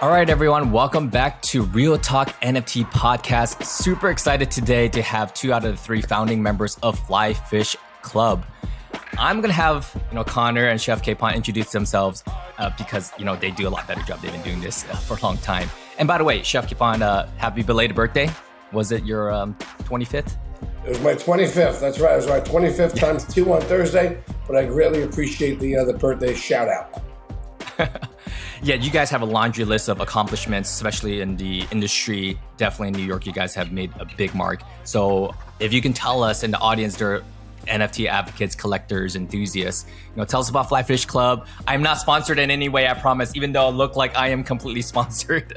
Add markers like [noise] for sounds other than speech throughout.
All right, everyone, welcome back to Real Talk NFT podcast. Super excited today to have two out of the three founding members of Fly Fish Club. I'm gonna have you know Conor and Chef Capon introduce themselves uh, because you know they do a lot better job. They've been doing this uh, for a long time. And by the way, Chef Capon, uh, happy belated birthday! Was it your um, 25th? It was my 25th. That's right. It was my 25th times two on Thursday. But I greatly appreciate the uh, the birthday shout out. [laughs] yeah, you guys have a laundry list of accomplishments, especially in the industry. Definitely in New York, you guys have made a big mark. So if you can tell us in the audience, there NFT advocates, collectors, enthusiasts. You know, tell us about Flyfish Club. I'm not sponsored in any way, I promise, even though it looked like I am completely [laughs] sponsored.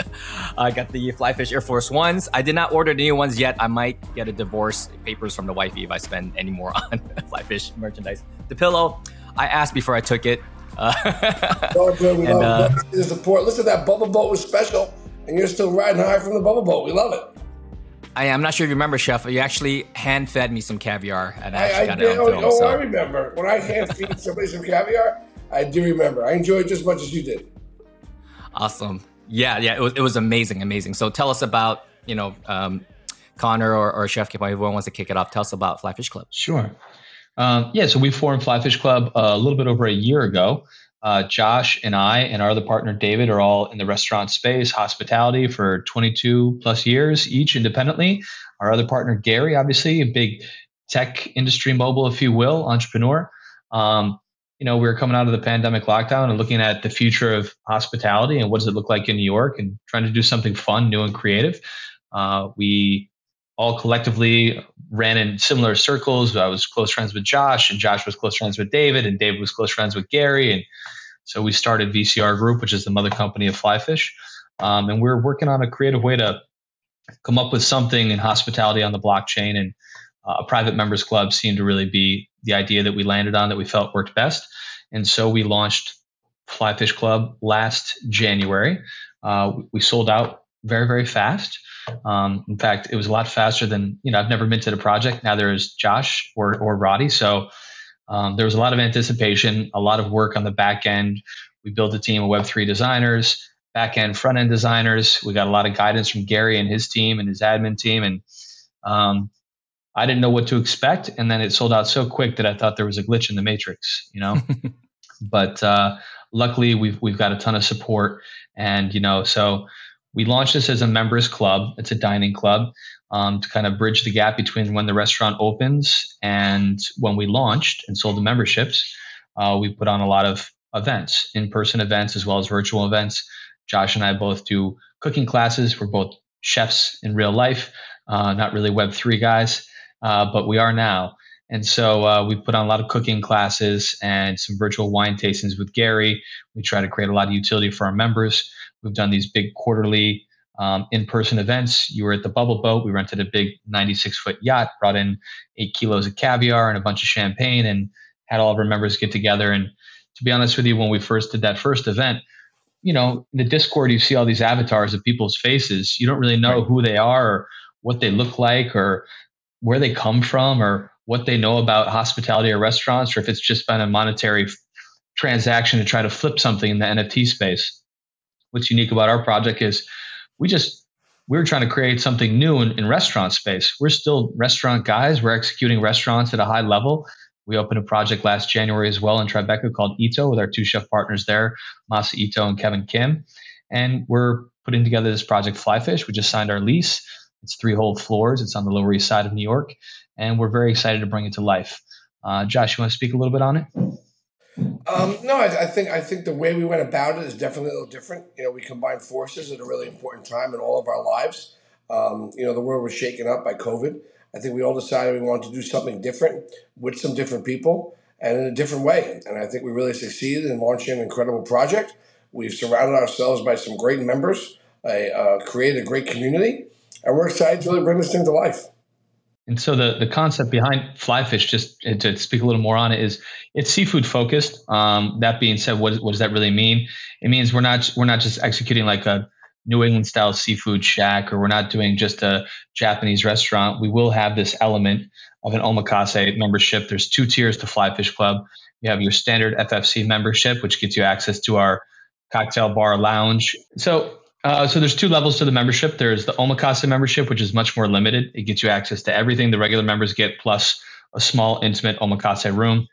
I got the Flyfish Air Force Ones. I did not order the new ones yet. I might get a divorce papers from the wifey if I spend any more [laughs] on Flyfish merchandise. The pillow, I asked before I took it. Uh, oh, good. We [laughs] and, love uh, the support. Listen, that bubble boat was special, and you're still riding high from the bubble boat. We love it. I am not sure if you remember, Chef. You actually hand fed me some caviar, and I, I, got did. it on film. Oh, so. I remember when I hand feed [laughs] somebody some caviar. I do remember. I enjoyed just as much as you did. Awesome. Yeah, yeah. It was, it was amazing, amazing. So tell us about you know um, Conor or, or Chef Kip. Everyone wants to kick it off. Tell us about Flyfish Club. Sure. Um, yeah, so we formed Flyfish Club uh, a little bit over a year ago. Uh, Josh and I and our other partner David are all in the restaurant space, hospitality for 22 plus years each independently. Our other partner Gary, obviously a big tech industry mobile, if you will, entrepreneur. Um, you know, we were coming out of the pandemic lockdown and looking at the future of hospitality and what does it look like in New York and trying to do something fun, new, and creative. Uh, we all collectively ran in similar circles. I was close friends with Josh, and Josh was close friends with David, and David was close friends with Gary. And so we started VCR Group, which is the mother company of Flyfish. Um, and we're working on a creative way to come up with something in hospitality on the blockchain. And uh, a private members club seemed to really be the idea that we landed on that we felt worked best. And so we launched Flyfish Club last January. Uh, we sold out very, very fast. Um, in fact, it was a lot faster than you know. I've never minted a project. Now there's Josh or or Roddy, so um, there was a lot of anticipation, a lot of work on the back end. We built a team of Web three designers, back end, front end designers. We got a lot of guidance from Gary and his team and his admin team, and um, I didn't know what to expect. And then it sold out so quick that I thought there was a glitch in the matrix, you know. [laughs] but uh, luckily, we've we've got a ton of support, and you know, so we launched this as a members club. It's a dining club um, to kind of bridge the gap between when the restaurant opens and when we launched and sold the memberships. Uh, we put on a lot of events, in person events as well as virtual events. Josh and I both do cooking classes. We're both chefs in real life, uh, not really Web3 guys, uh, but we are now. And so uh, we put on a lot of cooking classes and some virtual wine tastings with Gary. We try to create a lot of utility for our members. We've done these big quarterly um, in-person events. You were at the Bubble Boat. We rented a big 96-foot yacht, brought in eight kilos of caviar and a bunch of champagne, and had all of our members get together. And to be honest with you, when we first did that first event, you know, in the Discord, you see all these avatars of people's faces. You don't really know right. who they are or what they look like or where they come from or what they know about hospitality or restaurants or if it's just been a monetary transaction to try to flip something in the NFT space what's unique about our project is we just we're trying to create something new in, in restaurant space. We're still restaurant guys. We're executing restaurants at a high level. We opened a project last January as well in Tribeca called Ito with our two chef partners there, Masa Ito and Kevin Kim. And we're putting together this project Flyfish. We just signed our lease. It's three whole floors. It's on the Lower East Side of New York. And we're very excited to bring it to life. Uh, Josh, you want to speak a little bit on it? Um, no, I, I, think I think the way we went about it is definitely a little different. You know, we combined forces at a really important time in all of our lives. Um, you know, the world was shaken up by COVID. I think we all decided we wanted to do something different with some different people and in a different way. And I think we really succeeded in launching an incredible project. We've surrounded ourselves by some great members, uh, created a great community, and we're excited to really bring this thing to life. And so the, the concept behind Flyfish, just to speak a little more on it, is it's seafood focused. Um, that being said, what, what does that really mean? It means we're not we're not just executing like a New England style seafood shack or we're not doing just a Japanese restaurant, we will have this element of an omakase membership. There's two tiers to Fly Fish Club. You have your standard FFC membership, which gets you access to our cocktail bar lounge. So uh, so there's two levels to the membership. There's the Omakase membership, which is much more limited. It gets you access to everything the regular members get, plus a small, intimate Omakase room.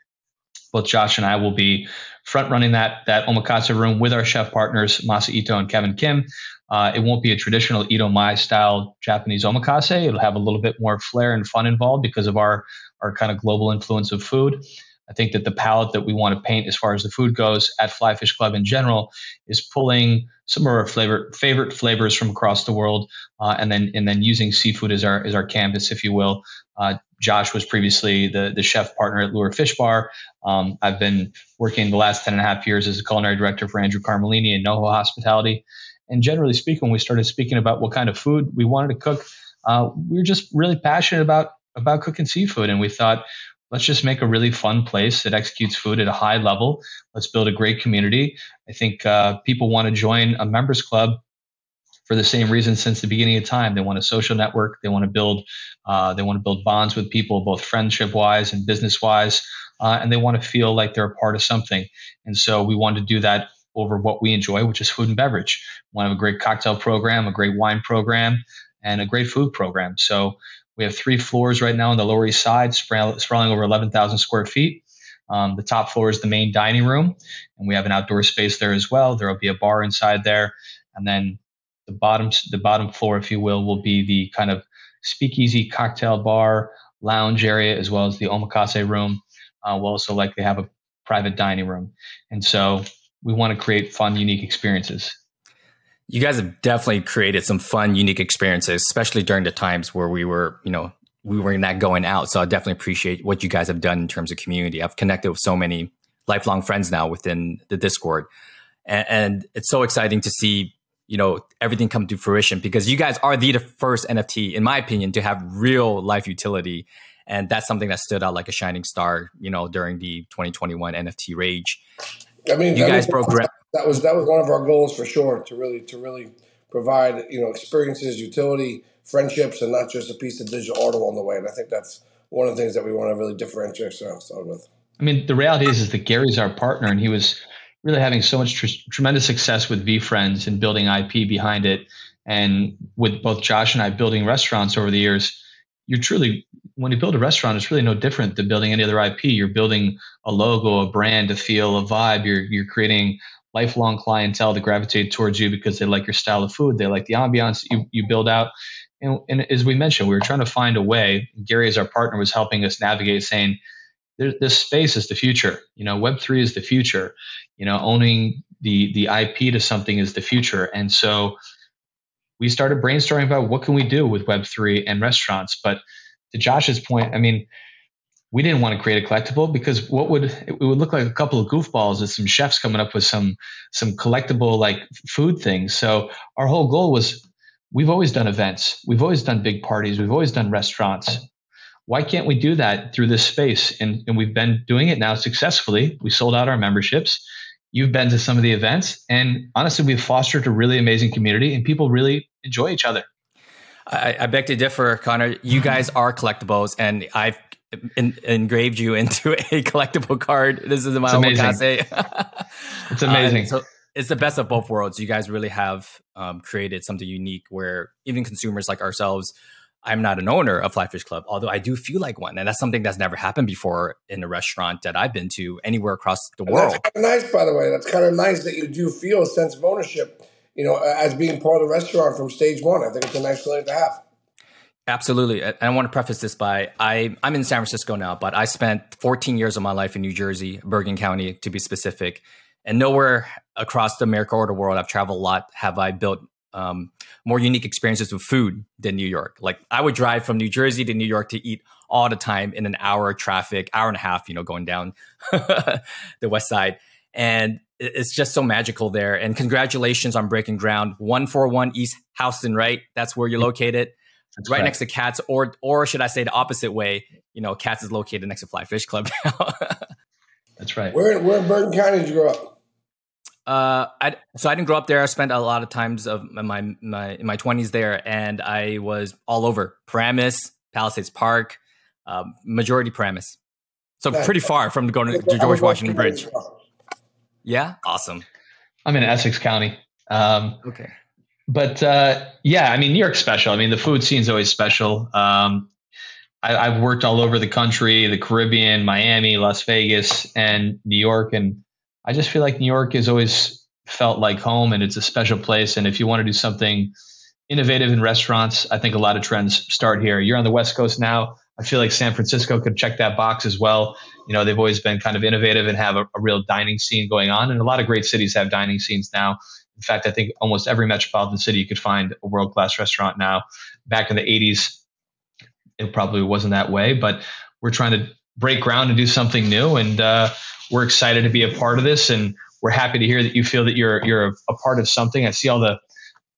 Both Josh and I will be front running that that Omakase room with our chef partners Masa Ito and Kevin Kim. Uh, it won't be a traditional itamae style Japanese omakase. It'll have a little bit more flair and fun involved because of our our kind of global influence of food. I think that the palette that we want to paint as far as the food goes at Fly Fish Club in general is pulling some of our flavor, favorite flavors from across the world, uh, and then and then using seafood as our as our canvas, if you will. Uh, Josh was previously the the chef partner at Lure Fish Bar. Um, I've been working the last 10 and a half years as a culinary director for Andrew Carmellini and NoHo Hospitality. And generally speaking, when we started speaking about what kind of food we wanted to cook, uh, we were just really passionate about about cooking seafood, and we thought let's just make a really fun place that executes food at a high level. Let's build a great community. I think uh, people want to join a members club for the same reason since the beginning of time. They want a social network. They want to build. Uh, they want to build bonds with people, both friendship wise and business wise, uh, and they want to feel like they're a part of something. And so we want to do that over what we enjoy, which is food and beverage. We have a great cocktail program, a great wine program, and a great food program. So we have three floors right now on the Lower East Side, sprawling over 11,000 square feet. Um, the top floor is the main dining room, and we have an outdoor space there as well. There will be a bar inside there, and then the bottom the bottom floor, if you will, will be the kind of speakeasy cocktail bar lounge area as well as the omakase room. Uh, we'll also likely have a private dining room, and so we want to create fun, unique experiences. You guys have definitely created some fun, unique experiences, especially during the times where we were, you know, we were not going out. So I definitely appreciate what you guys have done in terms of community. I've connected with so many lifelong friends now within the Discord. And, and it's so exciting to see, you know, everything come to fruition because you guys are the first NFT, in my opinion, to have real life utility. And that's something that stood out like a shining star, you know, during the 2021 NFT rage. I mean, you guys broke that was that was one of our goals for sure to really to really provide you know experiences, utility, friendships, and not just a piece of digital art along the way. And I think that's one of the things that we want to really differentiate ourselves with. I mean, the reality is, is that Gary's our partner, and he was really having so much tr- tremendous success with VeeFriends and building IP behind it, and with both Josh and I building restaurants over the years. You're truly when you build a restaurant, it's really no different than building any other IP. You're building a logo, a brand, a feel, a vibe. You're you're creating lifelong clientele to gravitate towards you because they like your style of food, they like the ambiance you, you build out. And, and as we mentioned, we were trying to find a way. Gary, as our partner, was helping us navigate, saying, "This space is the future. You know, Web three is the future. You know, owning the the IP to something is the future." And so we started brainstorming about what can we do with Web three and restaurants. But to Josh's point, I mean, we didn't want to create a collectible because what would it would look like a couple of goofballs and some chefs coming up with some some collectible like food things. So our whole goal was we've always done events, we've always done big parties, we've always done restaurants. Why can't we do that through this space? And, and we've been doing it now successfully. We sold out our memberships. You've been to some of the events, and honestly, we've fostered a really amazing community, and people really enjoy each other. I, I, beg to differ, Conor. You guys are collectibles, and I've in, engraved you into [laughs] a collectible card. This is my it's amazing. [laughs] it's amazing. Uh, so it's the best of both worlds. You guys really have um, created something unique where even consumers like ourselves. I'm not an owner of Flyfish Club, although I do feel like one, and that's something that's never happened before in a restaurant that I've been to anywhere across the and world. That's kind of nice, by the way. That's kind of nice that you do feel a sense of ownership, you know, as being part of the restaurant from stage one. I think it's a nice feeling to have. Absolutely. And I want to preface this by I, I'm in San Francisco now, but I spent 14 years of my life in New Jersey, Bergen County to be specific. And nowhere across the America or the world, I've traveled a lot, have I built um, more unique experiences with food than New York. Like I would drive from New Jersey to New York to eat all the time in an hour of traffic, hour and a half, you know, going down [laughs] the west side. And it's just so magical there. And congratulations on breaking ground. 141 East Houston, right? That's where you're located. That's right correct. next to Katz, or or should I say the opposite way? You know, Katz is located next to Fly Fish Club [laughs] That's right. Where where in Bergen County did you grow up? Uh, I, so I didn't grow up there. I spent a lot of times of my my in my twenties there, and I was all over Paramus, Palisades Park, um, majority Paramus. So pretty far from going to, to George Washington Bridge. Yeah, awesome. I'm in Essex County. Um, okay. But uh, yeah, I mean, New York's special. I mean, the food scene's always special. Um, I, have worked all over the country, the Caribbean, Miami, Las Vegas, and New York, and I just feel like New York has always felt like home, and it's a special place. And if you want to do something innovative in restaurants, I think a lot of trends start here. You're on the West Coast now. I feel like San Francisco could check that box as well. You know, they've always been kind of innovative and have a, a real dining scene going on, and a lot of great cities have dining scenes now. In fact, I think almost every metropolitan city you could find a world class restaurant now. Back in the 80s, it probably wasn't that way, but we're trying to break ground and do something new. And uh, we're excited to be a part of this. And we're happy to hear that you feel that you're, you're a, a part of something. I see all the,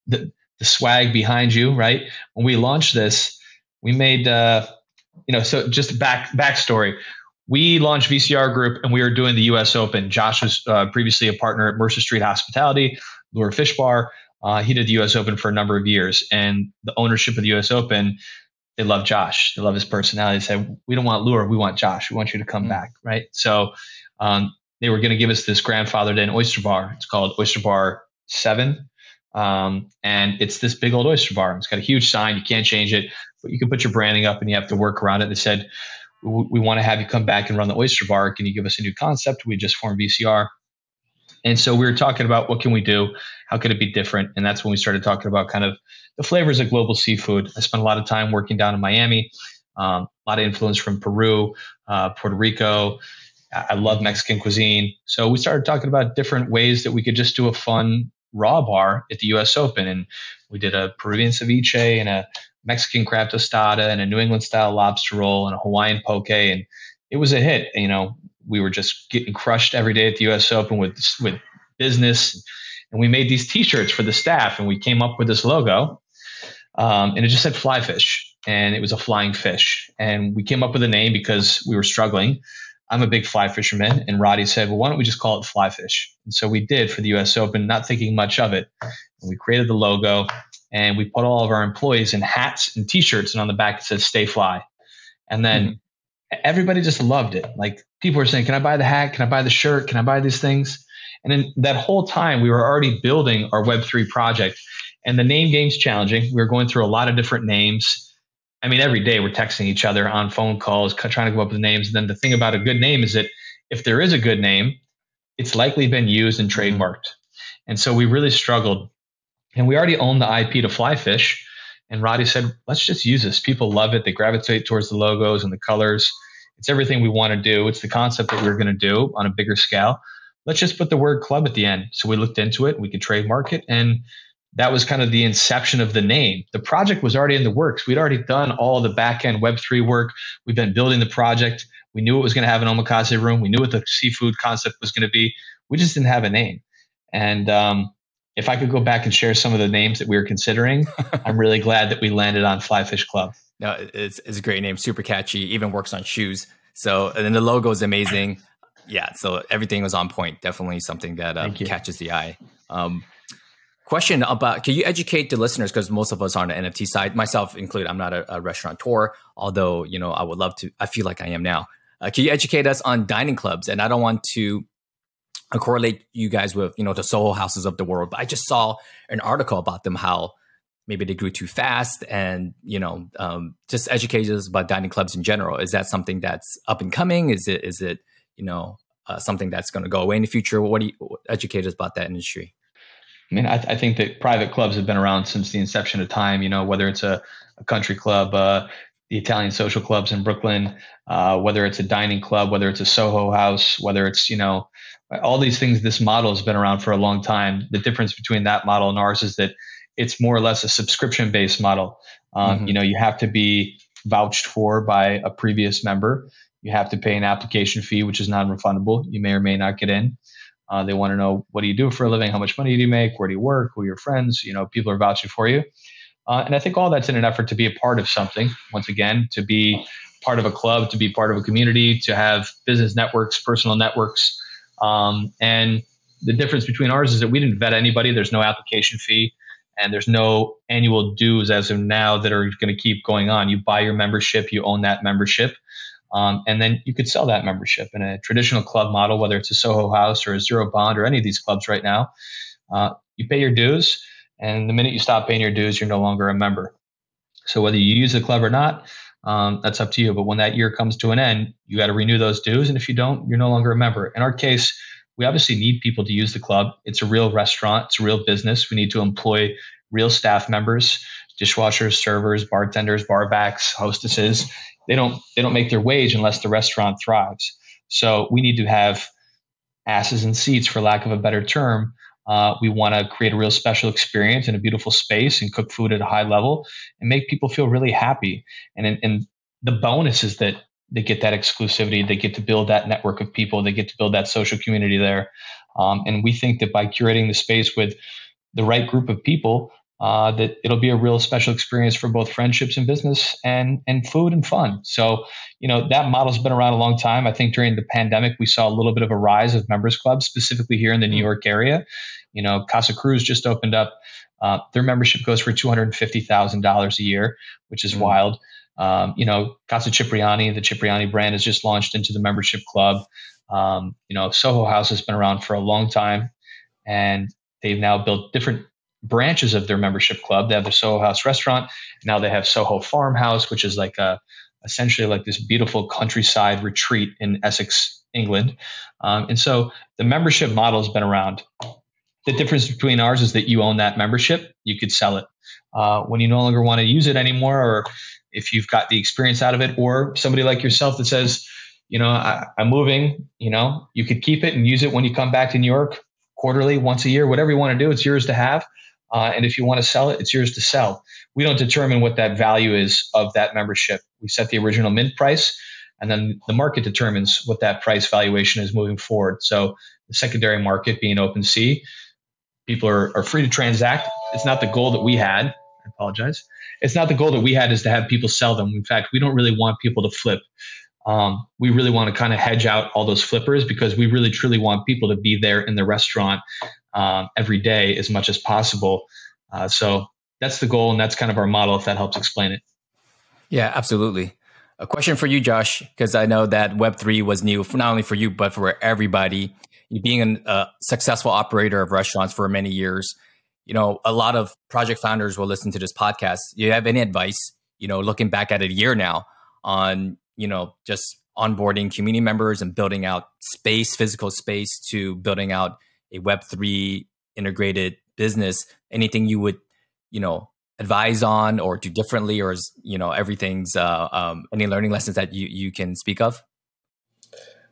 the, the, swag behind you, right? When we launched this, we made, uh, you know, so just back backstory. We launched VCR Group and we were doing the U.S. Open. Josh was uh, previously a partner at Mercer Street Hospitality, Lure Fish Bar. Uh, he did the U.S. Open for a number of years, and the ownership of the U.S. Open they love Josh. They love his personality. They said, we don't want Lure. We want Josh. We want you to come mm-hmm. back. Right. So um, they were going to give us this grandfathered in oyster bar. It's called Oyster Bar 7. Um, and it's this big old oyster bar. It's got a huge sign. You can't change it, but you can put your branding up and you have to work around it. They said, we, we want to have you come back and run the oyster bar. Can you give us a new concept? We just formed VCR. And so we were talking about what can we do? How could it be different? And that's when we started talking about kind of the flavors of global seafood. I spent a lot of time working down in Miami, um, a lot of influence from Peru, uh, Puerto Rico. I love Mexican cuisine. So we started talking about different ways that we could just do a fun raw bar at the US Open. And we did a Peruvian ceviche and a Mexican crab tostada and a New England style lobster roll and a Hawaiian poke. And it was a hit. You know, we were just getting crushed every day at the US Open with, with business. And we made these t shirts for the staff and we came up with this logo um, and it just said fly fish, and it was a flying fish. And we came up with a name because we were struggling. I'm a big fly fisherman, and Roddy said, "Well, why don't we just call it fly fish?" And so we did for the U.S. Open, not thinking much of it. And we created the logo, and we put all of our employees in hats and T-shirts, and on the back it said "Stay Fly." And then mm-hmm. everybody just loved it. Like people were saying, "Can I buy the hat? Can I buy the shirt? Can I buy these things?" And then that whole time, we were already building our Web3 project. And the name game's challenging. We were going through a lot of different names. I mean, every day we're texting each other on phone calls, trying to come up with names. And then the thing about a good name is that if there is a good name, it's likely been used and mm-hmm. trademarked. And so we really struggled. And we already own the IP to Flyfish. And Roddy said, let's just use this. People love it. They gravitate towards the logos and the colors. It's everything we want to do. It's the concept that we are going to do on a bigger scale. Let's just put the word club at the end. So we looked into it. We could trademark it. And that was kind of the inception of the name. The project was already in the works. We'd already done all the back end Web3 work. We've been building the project. We knew it was going to have an omakase room. We knew what the seafood concept was going to be. We just didn't have a name. And um, if I could go back and share some of the names that we were considering, [laughs] I'm really glad that we landed on Flyfish Club. No, it's, it's a great name, super catchy, even works on shoes. So, and then the logo is amazing. Yeah, so everything was on point. Definitely something that uh, catches the eye. Um, question about can you educate the listeners because most of us are on the nft side myself included i'm not a, a restaurateur although you know i would love to i feel like i am now uh, can you educate us on dining clubs and i don't want to uh, correlate you guys with you know the soho houses of the world but i just saw an article about them how maybe they grew too fast and you know um, just educate us about dining clubs in general is that something that's up and coming is it is it you know uh, something that's going to go away in the future what do you educate us about that industry I mean, I, th- I, think that private clubs have been around since the inception of time. You know, whether it's a, a country club, uh, the Italian social clubs in Brooklyn, uh, whether it's a dining club, whether it's a Soho house, whether it's you know, all these things. This model has been around for a long time. The difference between that model and ours is that it's more or less a subscription-based model. Um, mm-hmm. You know, you have to be vouched for by a previous member. You have to pay an application fee, which is non-refundable. You may or may not get in. Uh, they want to know what do you do for a living, how much money do you make, where do you work, who are your friends. You know, people are vouching for you, uh, and I think all that's in an effort to be a part of something. Once again, to be part of a club, to be part of a community, to have business networks, personal networks, um, and the difference between ours is that we didn't vet anybody. There's no application fee and there's no annual dues as of now that are going to keep going on. You buy your membership, you own that membership, um, and then you could sell that membership in a traditional club model, whether it's a Soho House or a Zero Bond or any of these clubs right now. Uh, you pay your dues, and the minute you stop paying your dues, you're no longer a member. So whether you use the club or not, um, that's up to you. But when that year comes to an end, you got to renew those dues, and if you don't, you're no longer a member. In our case, we obviously need people to use the club. It's a real restaurant, it's a real business. We need to employ real staff members, dishwashers, servers, bartenders, barbacks, hostesses. They don't they don't make their wage unless the restaurant thrives. So we need to have asses and seats, for lack of a better term. Uh, we want to create a real special experience in a beautiful space and cook food at a high level and make people feel really happy. And, and the bonus is that they get that exclusivity. They get to build that network of people. They get to build that social community there. Um, and we think that by curating the space with the right group of people, uh, that it'll be a real special experience for both friendships and business and and food and fun. So, you know, that model's been around a long time. I think during the pandemic, we saw a little bit of a rise of members clubs, specifically here in the New York area. You know, Casa Cruz just opened up. Uh, their membership goes for two hundred fifty thousand dollars a year, which is mm-hmm. wild. Um, you know, Casa Cipriani, the Cipriani brand has just launched into the membership club. Um, you know, Soho House has been around for a long time, and they've now built different branches of their membership club. They have the Soho House restaurant. Now they have Soho Farmhouse, which is like a essentially like this beautiful countryside retreat in Essex, England. Um, and so the membership model has been around. The difference between ours is that you own that membership, you could sell it. Uh, when you no longer want to use it anymore, or if you've got the experience out of it, or somebody like yourself that says, you know, I, I'm moving, you know, you could keep it and use it when you come back to New York quarterly, once a year, whatever you want to do, it's yours to have. Uh, and if you want to sell it, it's yours to sell. We don't determine what that value is of that membership. We set the original mint price, and then the market determines what that price valuation is moving forward. So the secondary market being open OpenSea, people are, are free to transact. It's not the goal that we had. I apologize. It's not the goal that we had is to have people sell them. In fact, we don't really want people to flip. Um, we really want to kind of hedge out all those flippers because we really truly want people to be there in the restaurant um, every day as much as possible. Uh, so that's the goal, and that's kind of our model. If that helps explain it. Yeah, absolutely. A question for you, Josh, because I know that Web three was new for not only for you but for everybody. Being a successful operator of restaurants for many years, you know a lot of project founders will listen to this podcast. You have any advice? You know, looking back at a year now on you know just onboarding community members and building out space, physical space, to building out a Web3 integrated business, anything you would, you know, advise on or do differently, or is, you know, everything's, uh, um, any learning lessons that you, you can speak of?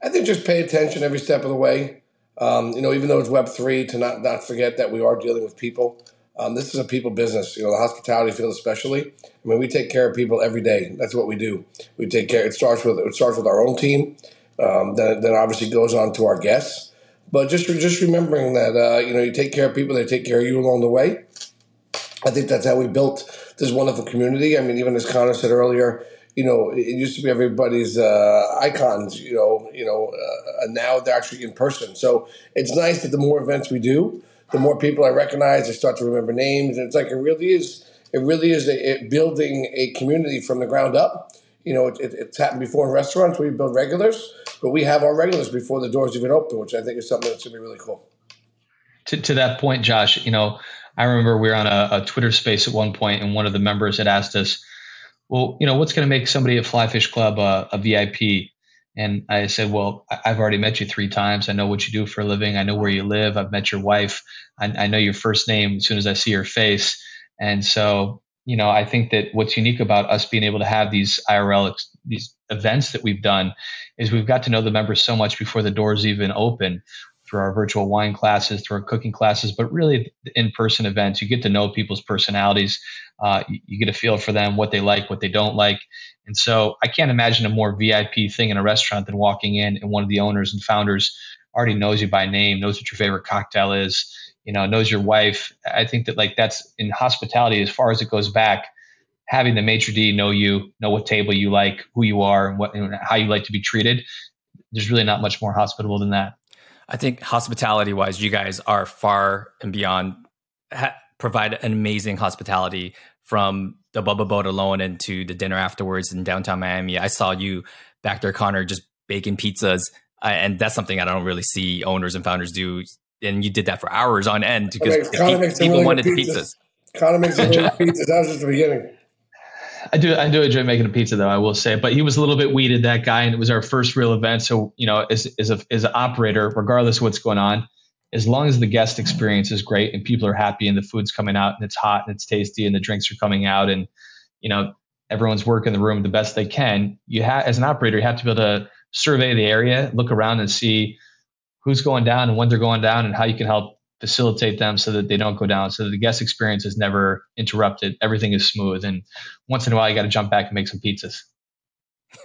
I think just pay attention every step of the way. Um, you know, even though it's Web3, to not, not forget that we are dealing with people. Um, this is a people business, you know, the hospitality field especially. I mean, we take care of people every day. That's what we do. We take care. It starts with it starts with our own team. Um, then, then obviously goes on to our guests. But just just remembering that uh, you know you take care of people, they take care of you along the way. I think that's how we built this wonderful community. I mean, even as Conor said earlier, you know, it used to be everybody's uh, icons, you know, you know, uh, and now they're actually in person. So it's nice that the more events we do, the more people I recognize, I start to remember names, and it's like it really is. It really is a, it building a community from the ground up. You know, it, it, it's happened before in restaurants where you build regulars but we have our regulars before the doors even open, which I think is something that's going to be really cool. To, to that point, Josh, you know, I remember we were on a, a Twitter space at one point, and one of the members had asked us, well, you know, what's going to make somebody at Fly Fish Club uh, a, a VIP? And I said, well, I've already met you three times. I know what you do for a living. I know where you live. I've met your wife. I, I know your first name as soon as I see your face. And so, you know, I think that what's unique about us being able to have these IRL, these events that we've done is we've got to know the members so much before the doors even open through our virtual wine classes, through our cooking classes, but really in-person events. You get to know people's personalities. Uh, you, you, get a feel for them, what they like, what they don't like. And so I can't imagine a more VIP thing in a restaurant than walking in and one of the owners and founders already knows you by name, knows what your favorite cocktail is, you know, knows your wife. I think that like that's in hospitality as far as it goes back having the maitre d know you, know what table you like, who you are, and what and how you like to be treated. There's really not much more hospitable than that. I think hospitality wise, you guys are far and beyond. Ha- provide an amazing hospitality from the Bubble Boat alone into the dinner afterwards in downtown Miami. I saw you back there, Conor, just baking pizzas, uh, and that's something I don't really see owners and founders do. And you did that for hours on end because makes, people really wanted the pizzas. Conor makes really [laughs] pizzas. That was just the beginning. I do I do enjoy making a pizza though I will say, but he was a little bit weeded that guy, and it was our first real event. So you know, as as a as an operator, regardless of what's going on, as long as the guest experience is great and people are happy and the food's coming out and it's hot and it's tasty and the drinks are coming out and you know everyone's working the room the best they can, you have as an operator you have to be able to survey the area, look around and see who's going down and when they're going down and how you can help facilitate them so that they don't go down, so that the guest experience is never interrupted. Everything is smooth. And once in a while, you got to jump back and make some pizzas.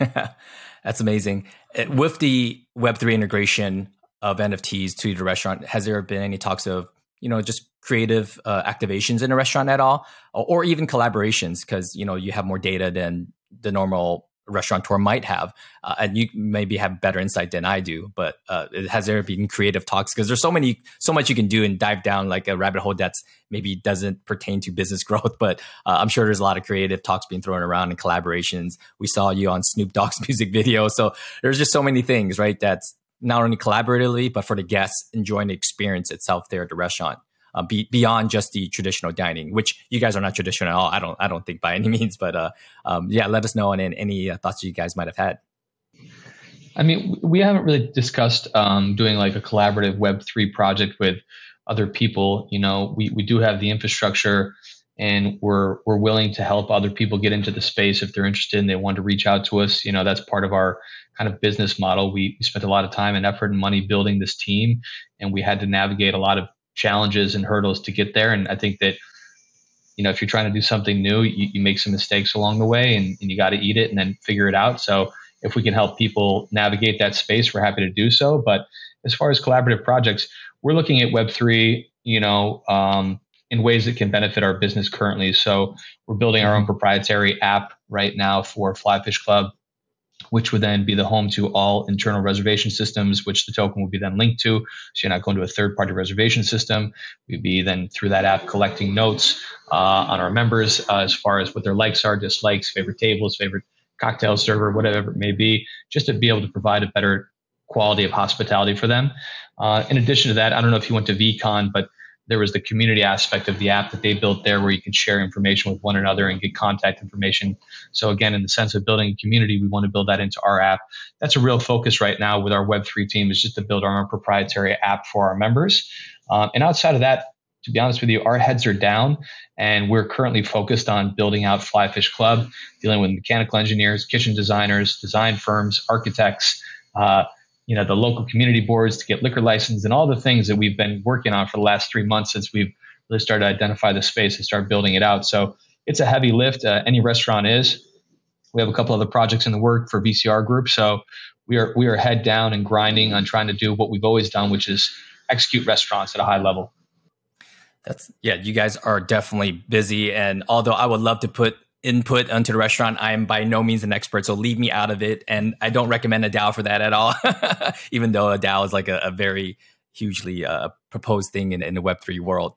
[laughs] That's amazing. Uh, with the Web3 integration of NFTs to the restaurant, has there been any talks of, you know, just creative uh, activations in a restaurant at all, or even collaborations? Because, you know, you have more data than the normal restaurateur might have, uh, and you maybe have better insight than I do. But uh, has there been creative talks? Because there's so many, so much you can do and dive down like a rabbit hole that's maybe doesn't pertain to business [laughs] growth. But uh, I'm sure there's a lot of creative talks being thrown around and collaborations. We saw you on Snoop Dogg's [laughs] music video, so there's just so many things, right? That's not only collaboratively, but for the guests enjoying the experience itself there at the restaurant uh, be, beyond just the traditional dining, which you guys are not traditional at all. I don't, I don't think by any [laughs] means, but uh, um, yeah, let us know on any uh, thoughts you guys might have had. I mean, we haven't really discussed um, doing like a collaborative Web three project with other people. You know, we we do have the infrastructure, and we're we're willing to help other people get into the space if they're interested and they want to reach out to us. You know, that's part of our kind of business model. We, we spent a lot of time and effort and money building this team, and we had to navigate a lot of challenges and hurdles to get there. And I think that, you know, if you're trying to do something new, you, you make some mistakes along the way and, and you got to eat it and then figure it out. So if we can help people navigate that space, we're happy to do so. But as far as collaborative projects, we're looking at Web3, you know, um, in ways that can benefit our business currently. So we're building our own proprietary app right now for Flyfish Club which would then be the home to all internal reservation systems, which the token would be then linked to. So you're not going to a third party reservation system. We'd be then through that app collecting notes uh, on our members uh, as far as what their likes are, dislikes, favorite tables, favorite cocktail server, whatever it may be, just to be able to provide a better quality of hospitality for them. Uh, in addition to that, I don't know if you went to VeeCon, but there was the community aspect of the app that they built there where you can share information with one another and get contact information. So again, in the sense of building a community, we want to build that into our app. That's a real focus right now with our Web3 team is just to build our own proprietary app for our members. Um, and outside of that, to be honest with you, our heads are down and we're currently focused on building out Flyfish Club, dealing with mechanical engineers, kitchen designers, design firms, architects, uh, you know the local community boards to get liquor license and all the things that we've been working on for the last three months since we've really started to identify the space and start building it out. So it's a heavy lift. Uh, any restaurant is. We have a couple other projects in the work for VCR Group, so we are we are head down and grinding on trying to do what we've always done, which is execute restaurants at a high level. That's yeah, you guys are definitely busy, and although I would love to put input onto the restaurant. I am by no means an expert, so leave me out of it. And I don't recommend a DAO for that at all, [laughs] even though a DAO is like a, a very hugely uh, proposed thing in, in the Web3 world.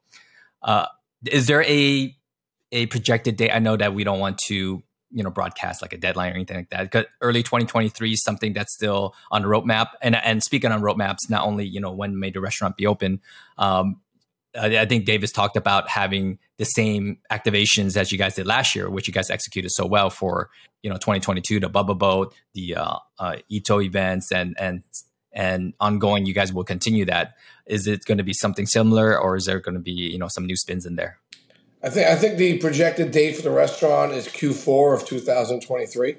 Uh, is there a a projected date? I know that we don't want to you know broadcast like a deadline or anything like that. Because early 2023 is something that's still on the roadmap. And and speaking on roadmaps, not only you know when may the restaurant be open, um, I think Davis talked about having the same activations as you guys did last year, which you guys executed so well for you know 2022, the Bubble Boat, the uh, uh, Ito events, and and and ongoing. You guys will continue that. Is it going to be something similar, or is there going to be you know some new spins in there? I think I think the projected date for the restaurant is Q4 of 2023.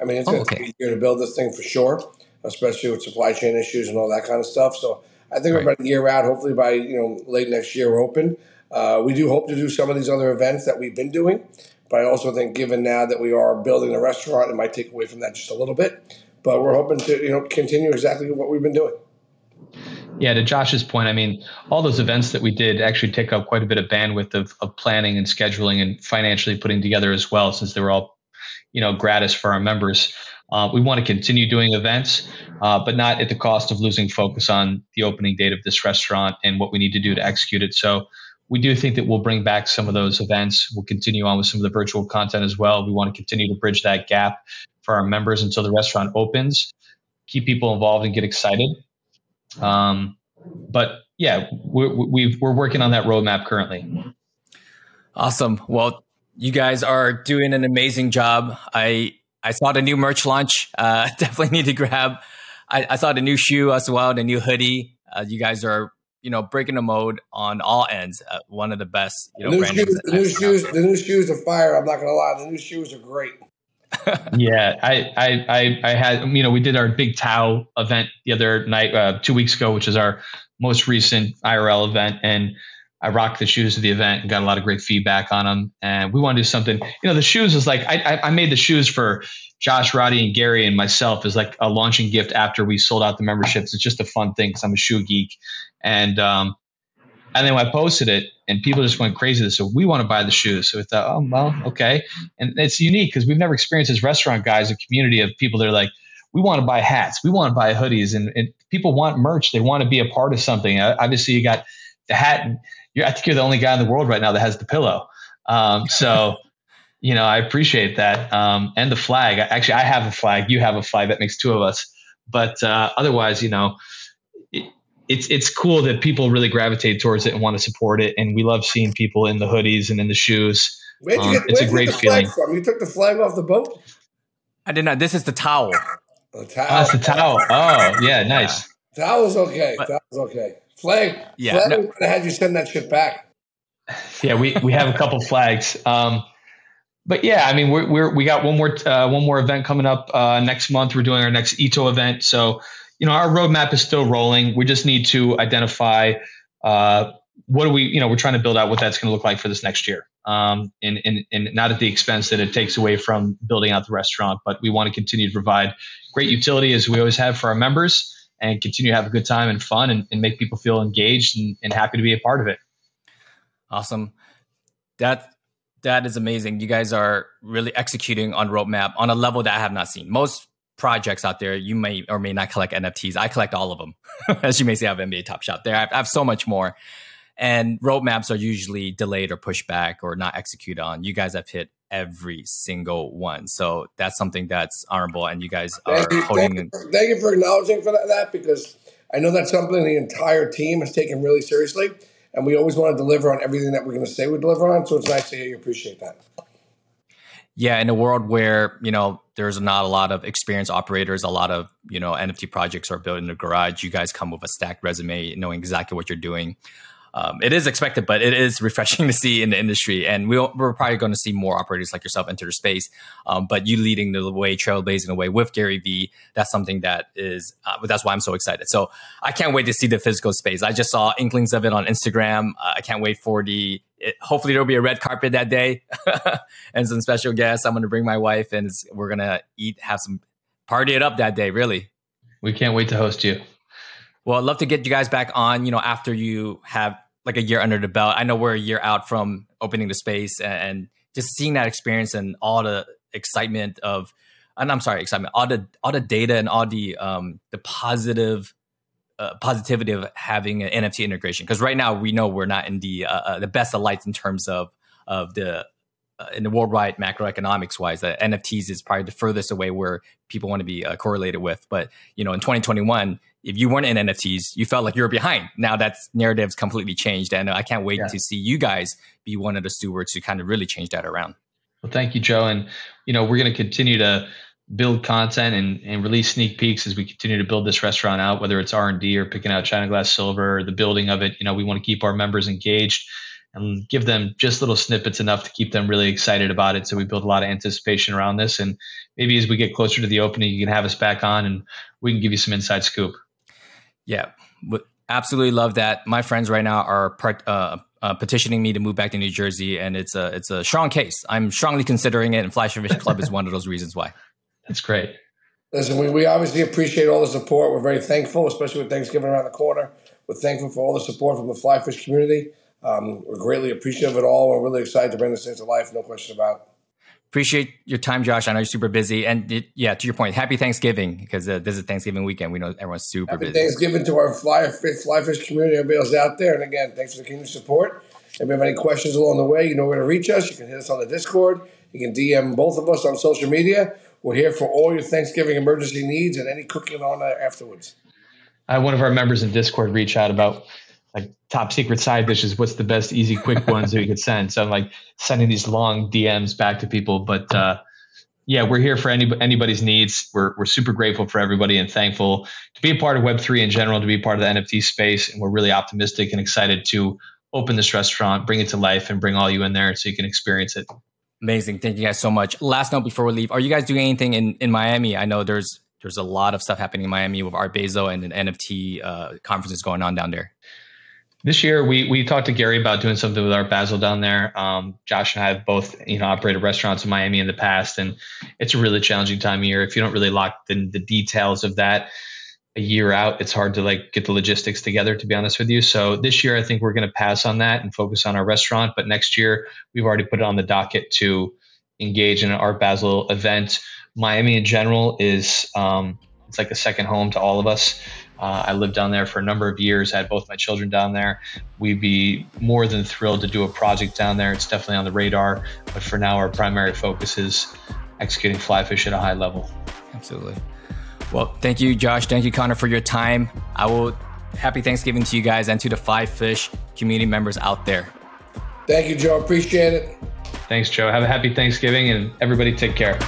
I mean, it's oh, going to okay. take a year to build this thing for sure, especially with supply chain issues and all that kind of stuff. So I think right. we're about a year out. Hopefully by you know late next year we're open. Uh, we do hope to do some of these other events that we've been doing, but I also think given now that we are building a restaurant, it might take away from that just a little bit. But we're hoping to you know continue exactly what we've been doing. Yeah, to Josh's point, I mean, all those events that we did actually take up quite a bit of bandwidth of, of planning and scheduling and financially putting together as well, since they were all, you know, gratis for our members. Uh, we want to continue doing events, uh, but not at the cost of losing focus on the opening date of this restaurant and what we need to do to execute it. So we do think that we'll bring back some of those events. We'll continue on with some of the virtual content as well. We want to continue to bridge that gap for our members until the restaurant opens, keep people involved and get excited. Um, but yeah, we're, we are working on that roadmap currently. Awesome. Well, you guys are doing an amazing job. I I saw the new merch launch. Uh, [laughs] definitely need to grab. I, I, saw the new shoe as well, the new hoodie. Uh, you guys are you know breaking the mode on all ends. Uh, one of the best. You know, new shoes, the new shoes. The new shoes are fire. I'm not gonna lie. The new shoes are great. [laughs] yeah, I, I, I, I had, you know, we did our big Tau event the other night, uh, two weeks ago, which is our most recent IRL event. And I rocked the shoes to the event and got a lot of great feedback on them. And we want to do something, you know, the shoes is like, I, I made the shoes for Josh, Roddy, and Gary and myself as like a launching gift after we sold out the memberships. It's just a fun thing because I'm a shoe geek. And, um, and then I posted it and people just went crazy. So we want to buy the shoes. So we thought, oh, well, okay. And it's unique because we've never experienced as restaurant guys, a community of people that are like, we want to buy hats, we want to buy hoodies, and, and people want merch. They want to be a part of something. Uh, obviously, you got the hat. You're, I think you're the only guy in the world right now that has the pillow. Um, so, you know, I appreciate that. Um, and the flag. Actually, I have a flag. You have a flag. That makes two of us. But uh, otherwise, you know, it, it's it's cool that people really gravitate towards it and want to support it. And we love seeing people in the hoodies and in the shoes. Where'd you um, get, it's a great feeling. From? You took the flag off the boat. I did not. This is the towel. The towel. Oh, that's the towel. Oh, yeah, nice. Yeah. Towel's okay. But, Towel's okay. Flag. Yeah. Flag no. had you send that shit back. Yeah, we, we have a couple flags. Um, but yeah, I mean, we're, we're we got one more uh, one more event coming up uh, next month. We're doing our next Ito event, so you know our roadmap is still rolling. We just need to identify uh, what do we you know we're trying to build out what that's going to look like for this next year um, and, and, and not at the expense that it takes away from building out the restaurant. But we want to continue to provide great utility as we always have for our members and continue to have a good time and fun and, and make people feel engaged and, and happy to be a part of it. Awesome. That that is amazing. You guys are really executing on roadmap on a level that I have not seen. Most projects out there, you may or may not collect NFTs. I collect all of them. [laughs] As you may see, I have NBA Top Shot there. I have so much more and roadmaps are usually delayed or pushed back or not executed on. You guys have hit every single one, so that's something that's honorable, and you guys are thank you, holding. Thank you, thank you for acknowledging for that, that because I know that's something the entire team has taken really seriously, and we always want to deliver on everything that we're going to say we deliver on. So it's nice to hear you appreciate that. Yeah, in a world where you know there's not a lot of experienced operators, a lot of you know NFT projects are built in the garage. You guys come with a stacked resume, knowing exactly what you're doing um, it is expected, but it is [laughs] refreshing to see in the industry. And we we're probably going to see more operators like yourself enter the space. Um, but you leading the way, trailblazing the way with Gary Vee, that's something that is, uh, that's why I'm so excited. So I can't wait to see the physical space. I just saw inklings of it on Instagram. Uh, I can't wait for the, it, hopefully there'll be a red carpet that day [laughs] and some special guests. I'm going to bring my wife and we're going to eat, have some party it up that day, really. We can't wait to host you. Well, I'd love to get you guys back on, you know, after you have like a year under the belt. I know we're a year out from opening the space and, just seeing that experience and all the excitement of and I'm sorry, excitement, all the all the data and all the um the positive uh, positivity of having an NFT integration. Because right now we know we're not in the uh, uh, the best of lights in terms of of the uh, in the worldwide macroeconomics wise, that NFTs is probably the furthest away where people want to be uh, correlated with. But you know, in 2021, if you weren't in NFTs, you felt like you were behind. Now that narrative's completely changed, and I can't wait yeah. to see you guys be one of the stewards to kind of really change that around. Well, thank you, Joe, and you know we're going to continue to build content and, and release sneak peeks as we continue to build this restaurant out, whether it's R and D or picking out China Glass Silver or the building of it. You know, we want to keep our members engaged and give them just little snippets enough to keep them really excited about it. So we build a lot of anticipation around this. And maybe as we get closer to the opening, you can have us back on and we can give you some inside scoop. Yeah, absolutely love that. My friends right now are part, uh, uh, petitioning me to move back to New Jersey, and it's a it's a strong case. I'm strongly considering it, and Flash Fish Club is one of those reasons why. [laughs] That's great. Listen, we, we obviously appreciate all the support. We're very thankful, especially with Thanksgiving around the corner. We're thankful for all the support from the fly fish community. Um, we're greatly appreciative of it all. We're really excited to bring this into life, no question about it. Appreciate your time, Josh. I know you're super busy, and it, yeah, to your point, happy Thanksgiving because uh, this is Thanksgiving weekend. We know everyone's super happy busy. Thanksgiving to our fly, fly fish community, everybody else out there, and again, thanks for the continued support. If you have any questions along the way, you know where to reach us. You can hit us on the Discord. You can DM both of us on social media. We're here for all your Thanksgiving emergency needs and any cooking on afterwards. I had one of our members in Discord reach out about like top secret side dishes. What's the best, easy, quick ones that we could send? So I'm like sending these long DMs back to people. But uh, yeah, we're here for any, anybody's needs. We're, we're super grateful for everybody and thankful to be a part of Web3 in general, to be a part of the NFT space. And we're really optimistic and excited to open this restaurant, bring it to life, and bring all you in there so you can experience it. Amazing. Thank you guys so much. Last note before we leave, are you guys doing anything in, in Miami? I know there's there's a lot of stuff happening in Miami with Art Basel and an NFT uh, conferences going on down there. This year, we we talked to Gary about doing something with Art Basel down there. Um, Josh and I have both, you know, operated restaurants in Miami in the past, and it's a really challenging time of year. If you don't really lock the, the details of that a year out, it's hard to like get the logistics together. To be honest with you, so this year I think we're going to pass on that and focus on our restaurant. But next year, we've already put it on the docket to engage in an Art Basel event. Miami in general is um, it's like a second home to all of us. Uh, I lived down there for a number of years. I had both my children down there. We'd be more than thrilled to do a project down there. It's definitely on the radar. But for now, our primary focus is executing fly fish at a high level. Absolutely. Well, thank you, Josh. Thank you, Conor, for your time. I will happy Thanksgiving to you guys and to the Fly Fish community members out there. Thank you, Joe. Appreciate it. Thanks, Joe. Have a happy Thanksgiving and everybody take care.